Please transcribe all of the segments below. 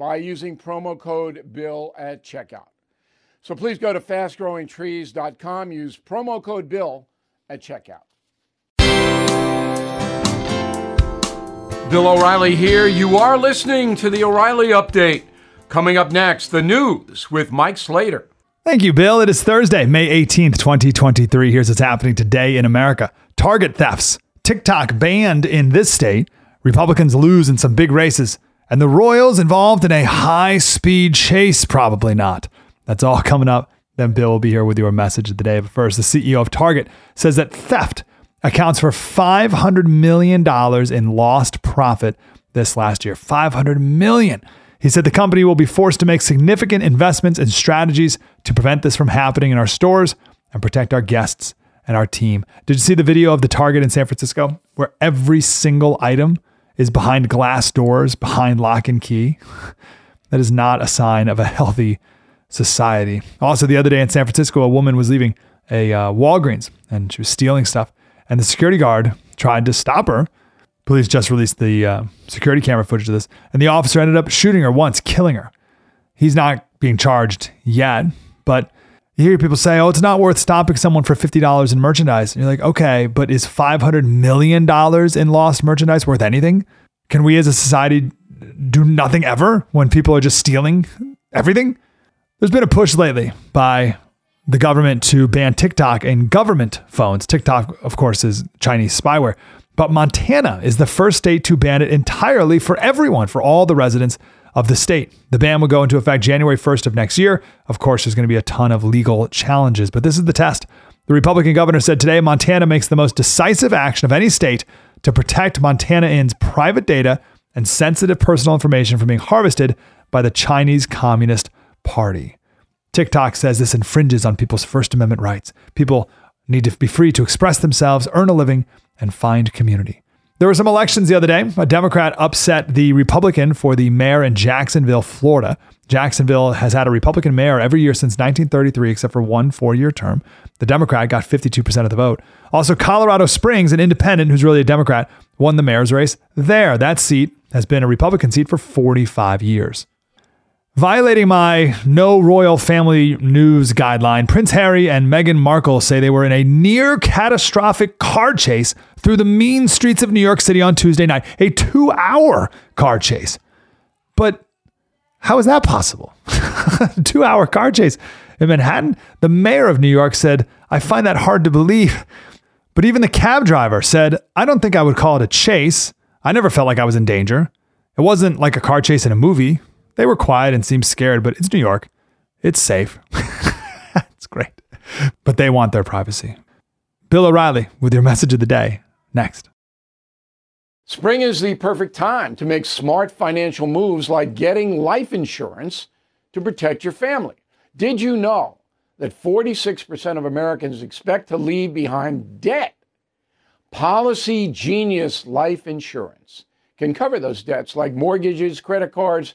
by using promo code BILL at checkout. So please go to fastgrowingtrees.com, use promo code BILL at checkout. Bill O'Reilly here. You are listening to the O'Reilly Update. Coming up next, the news with Mike Slater. Thank you, Bill. It is Thursday, May 18th, 2023. Here's what's happening today in America Target thefts, TikTok banned in this state, Republicans lose in some big races. And the Royals involved in a high speed chase? Probably not. That's all coming up. Then Bill will be here with your message of the day. But first, the CEO of Target says that theft accounts for $500 million in lost profit this last year. 500 million. He said the company will be forced to make significant investments and strategies to prevent this from happening in our stores and protect our guests and our team. Did you see the video of the Target in San Francisco where every single item is behind glass doors, behind lock and key. That is not a sign of a healthy society. Also, the other day in San Francisco, a woman was leaving a uh, Walgreens and she was stealing stuff, and the security guard tried to stop her. Police just released the uh, security camera footage of this, and the officer ended up shooting her once, killing her. He's not being charged yet, but you hear people say, oh, it's not worth stopping someone for $50 in merchandise. And you're like, okay, but is $500 million in lost merchandise worth anything? Can we as a society do nothing ever when people are just stealing everything? There's been a push lately by the government to ban TikTok in government phones. TikTok, of course, is Chinese spyware. But Montana is the first state to ban it entirely for everyone, for all the residents of the state. The ban will go into effect January 1st of next year. Of course, there's going to be a ton of legal challenges, but this is the test. The Republican governor said today Montana makes the most decisive action of any state to protect Montanans' private data and sensitive personal information from being harvested by the Chinese Communist Party. TikTok says this infringes on people's First Amendment rights. People need to be free to express themselves, earn a living, and find community. There were some elections the other day. A Democrat upset the Republican for the mayor in Jacksonville, Florida. Jacksonville has had a Republican mayor every year since 1933, except for one four year term. The Democrat got 52% of the vote. Also, Colorado Springs, an independent who's really a Democrat, won the mayor's race there. That seat has been a Republican seat for 45 years. Violating my no royal family news guideline, Prince Harry and Meghan Markle say they were in a near catastrophic car chase through the mean streets of New York City on Tuesday night, a two hour car chase. But how is that possible? two hour car chase in Manhattan? The mayor of New York said, I find that hard to believe. But even the cab driver said, I don't think I would call it a chase. I never felt like I was in danger. It wasn't like a car chase in a movie. They were quiet and seemed scared, but it's New York. It's safe. it's great. But they want their privacy. Bill O'Reilly with your message of the day next. Spring is the perfect time to make smart financial moves like getting life insurance to protect your family. Did you know that 46% of Americans expect to leave behind debt? Policygenius Life Insurance can cover those debts like mortgages, credit cards,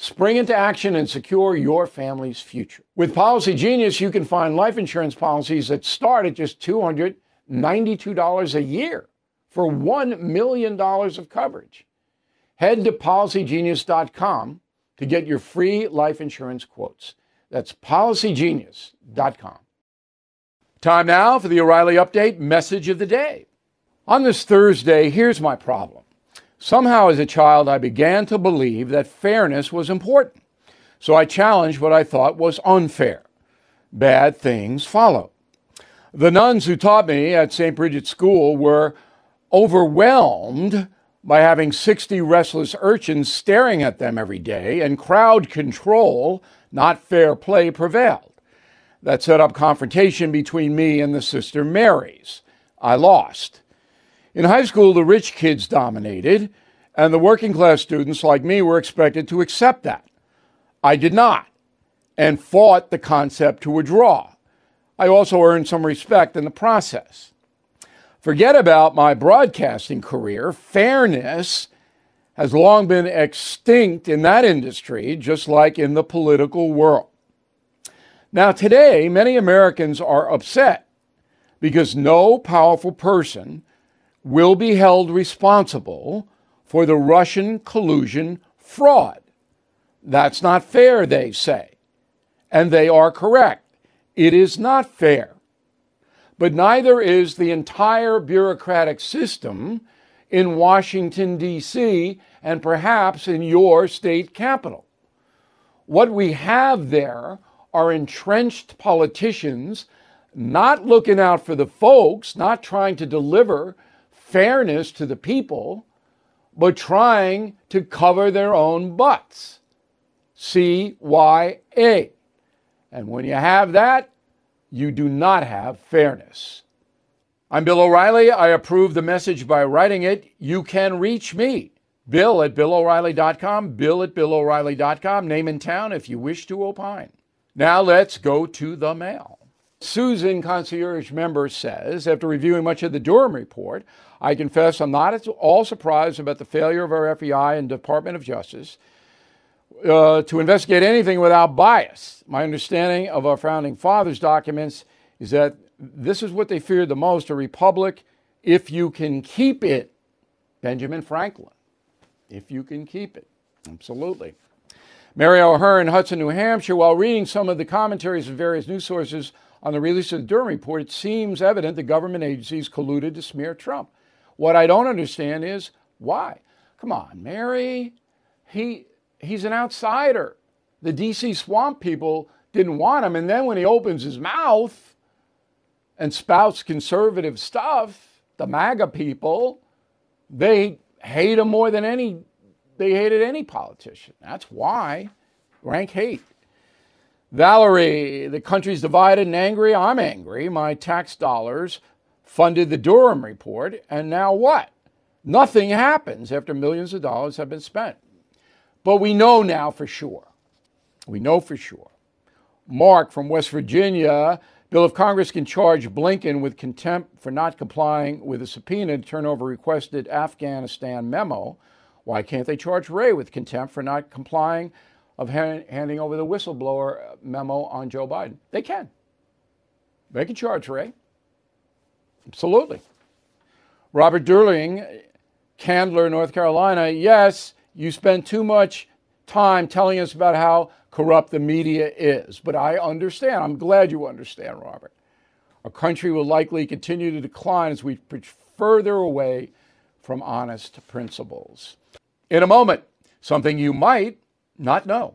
Spring into action and secure your family's future. With Policygenius, you can find life insurance policies that start at just $292 a year for $1 million of coverage. Head to policygenius.com to get your free life insurance quotes. That's policygenius.com. Time now for the O'Reilly Update message of the day. On this Thursday, here's my problem. Somehow, as a child, I began to believe that fairness was important. So I challenged what I thought was unfair. Bad things follow. The nuns who taught me at St. Brigid's School were overwhelmed by having 60 restless urchins staring at them every day, and crowd control, not fair play, prevailed. That set up confrontation between me and the Sister Marys. I lost. In high school, the rich kids dominated, and the working class students like me were expected to accept that. I did not, and fought the concept to a draw. I also earned some respect in the process. Forget about my broadcasting career. Fairness has long been extinct in that industry, just like in the political world. Now, today, many Americans are upset because no powerful person will be held responsible for the Russian collusion fraud. That's not fair, they say. And they are correct. It is not fair. But neither is the entire bureaucratic system in Washington, D.C., and perhaps in your state capital. What we have there are entrenched politicians not looking out for the folks, not trying to deliver fairness to the people, but trying to cover their own butts. CYA. And when you have that, you do not have fairness. I'm Bill O'Reilly. I approve the message by writing it. You can reach me, Bill at BillO'Reilly.com, Bill at BillO'Reilly.com, name and town if you wish to opine. Now let's go to the mail. Susan, concierge member, says After reviewing much of the Durham report, I confess I'm not at all surprised about the failure of our FBI and Department of Justice uh, to investigate anything without bias. My understanding of our founding fathers' documents is that this is what they feared the most a republic if you can keep it. Benjamin Franklin, if you can keep it. Absolutely. Mary O'Hearn, Hudson, New Hampshire, while reading some of the commentaries of various news sources on the release of the Durham report, it seems evident the government agencies colluded to smear Trump. What I don't understand is why. Come on, Mary. He he's an outsider. The DC swamp people didn't want him, and then when he opens his mouth and spouts conservative stuff, the MAGA people, they hate him more than any they hated any politician. That's why. Rank hate. Valerie, the country's divided and angry. I'm angry. My tax dollars funded the Durham report, and now what? Nothing happens after millions of dollars have been spent. But we know now for sure. We know for sure. Mark from West Virginia, Bill of Congress can charge Blinken with contempt for not complying with a subpoena to turn over requested Afghanistan memo, why can't they charge Wray with contempt for not complying of handing over the whistleblower memo on Joe Biden. They can. They can charge Wray. Absolutely. Robert Durling, Candler, North Carolina. Yes, you spend too much time telling us about how corrupt the media is, but I understand. I'm glad you understand, Robert. Our country will likely continue to decline as we push further away from honest principles. In a moment, something you might not know.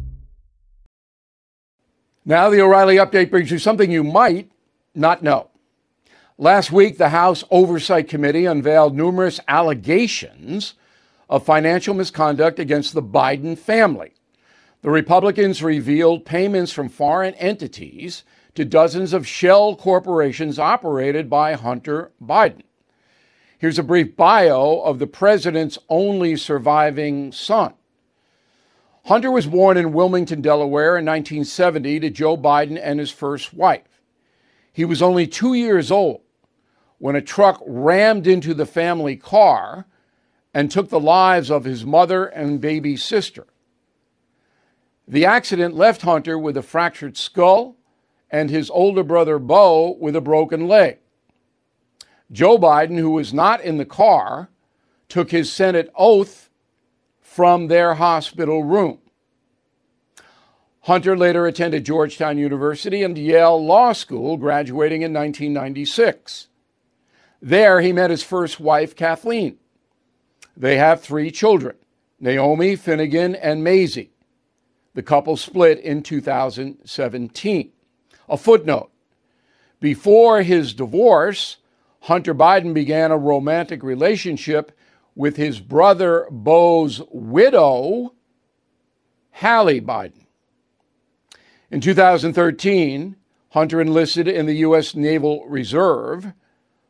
Now, the O'Reilly update brings you something you might not know. Last week, the House Oversight Committee unveiled numerous allegations of financial misconduct against the Biden family. The Republicans revealed payments from foreign entities to dozens of shell corporations operated by Hunter Biden. Here's a brief bio of the president's only surviving son. Hunter was born in Wilmington, Delaware in 1970 to Joe Biden and his first wife. He was only two years old when a truck rammed into the family car and took the lives of his mother and baby sister. The accident left Hunter with a fractured skull and his older brother Beau with a broken leg. Joe Biden, who was not in the car, took his Senate oath from their hospital room. Hunter later attended Georgetown University and Yale Law School, graduating in 1996. There, he met his first wife, Kathleen. They have three children Naomi, Finnegan, and Maisy. The couple split in 2017. A footnote before his divorce, Hunter Biden began a romantic relationship with his brother Beau's widow, Hallie Biden. In 2013, Hunter enlisted in the U.S. Naval Reserve.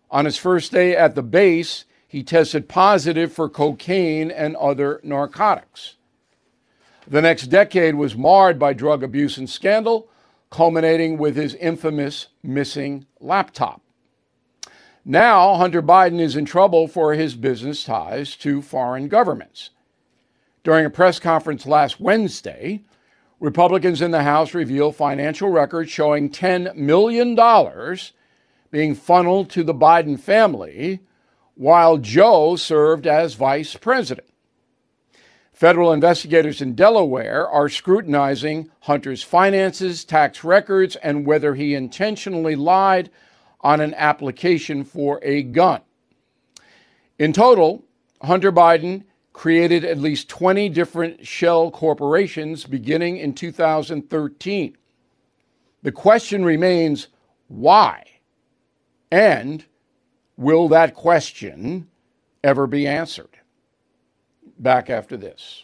On his first day at the base, he tested positive for cocaine and other narcotics. The next decade was marred by drug abuse and scandal, culminating with his infamous missing laptop. Now, Hunter Biden is in trouble for his business ties to foreign governments. During a press conference last Wednesday, Republicans in the House revealed financial records showing $10 million being funneled to the Biden family while Joe served as vice president. Federal investigators in Delaware are scrutinizing Hunter's finances, tax records, and whether he intentionally lied on an application for a gun. In total, Hunter Biden created at least 20 different shell corporations beginning in 2013. The question remains why? And will that question ever be answered? Back after this.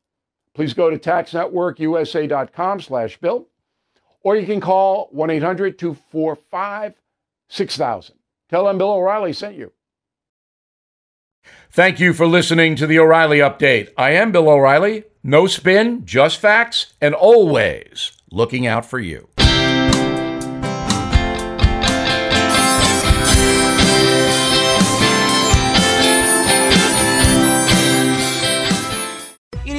Please go to taxnetworkusa.com slash bill, or you can call 1-800-245-6000. Tell them Bill O'Reilly sent you. Thank you for listening to the O'Reilly Update. I am Bill O'Reilly. No spin, just facts, and always looking out for you.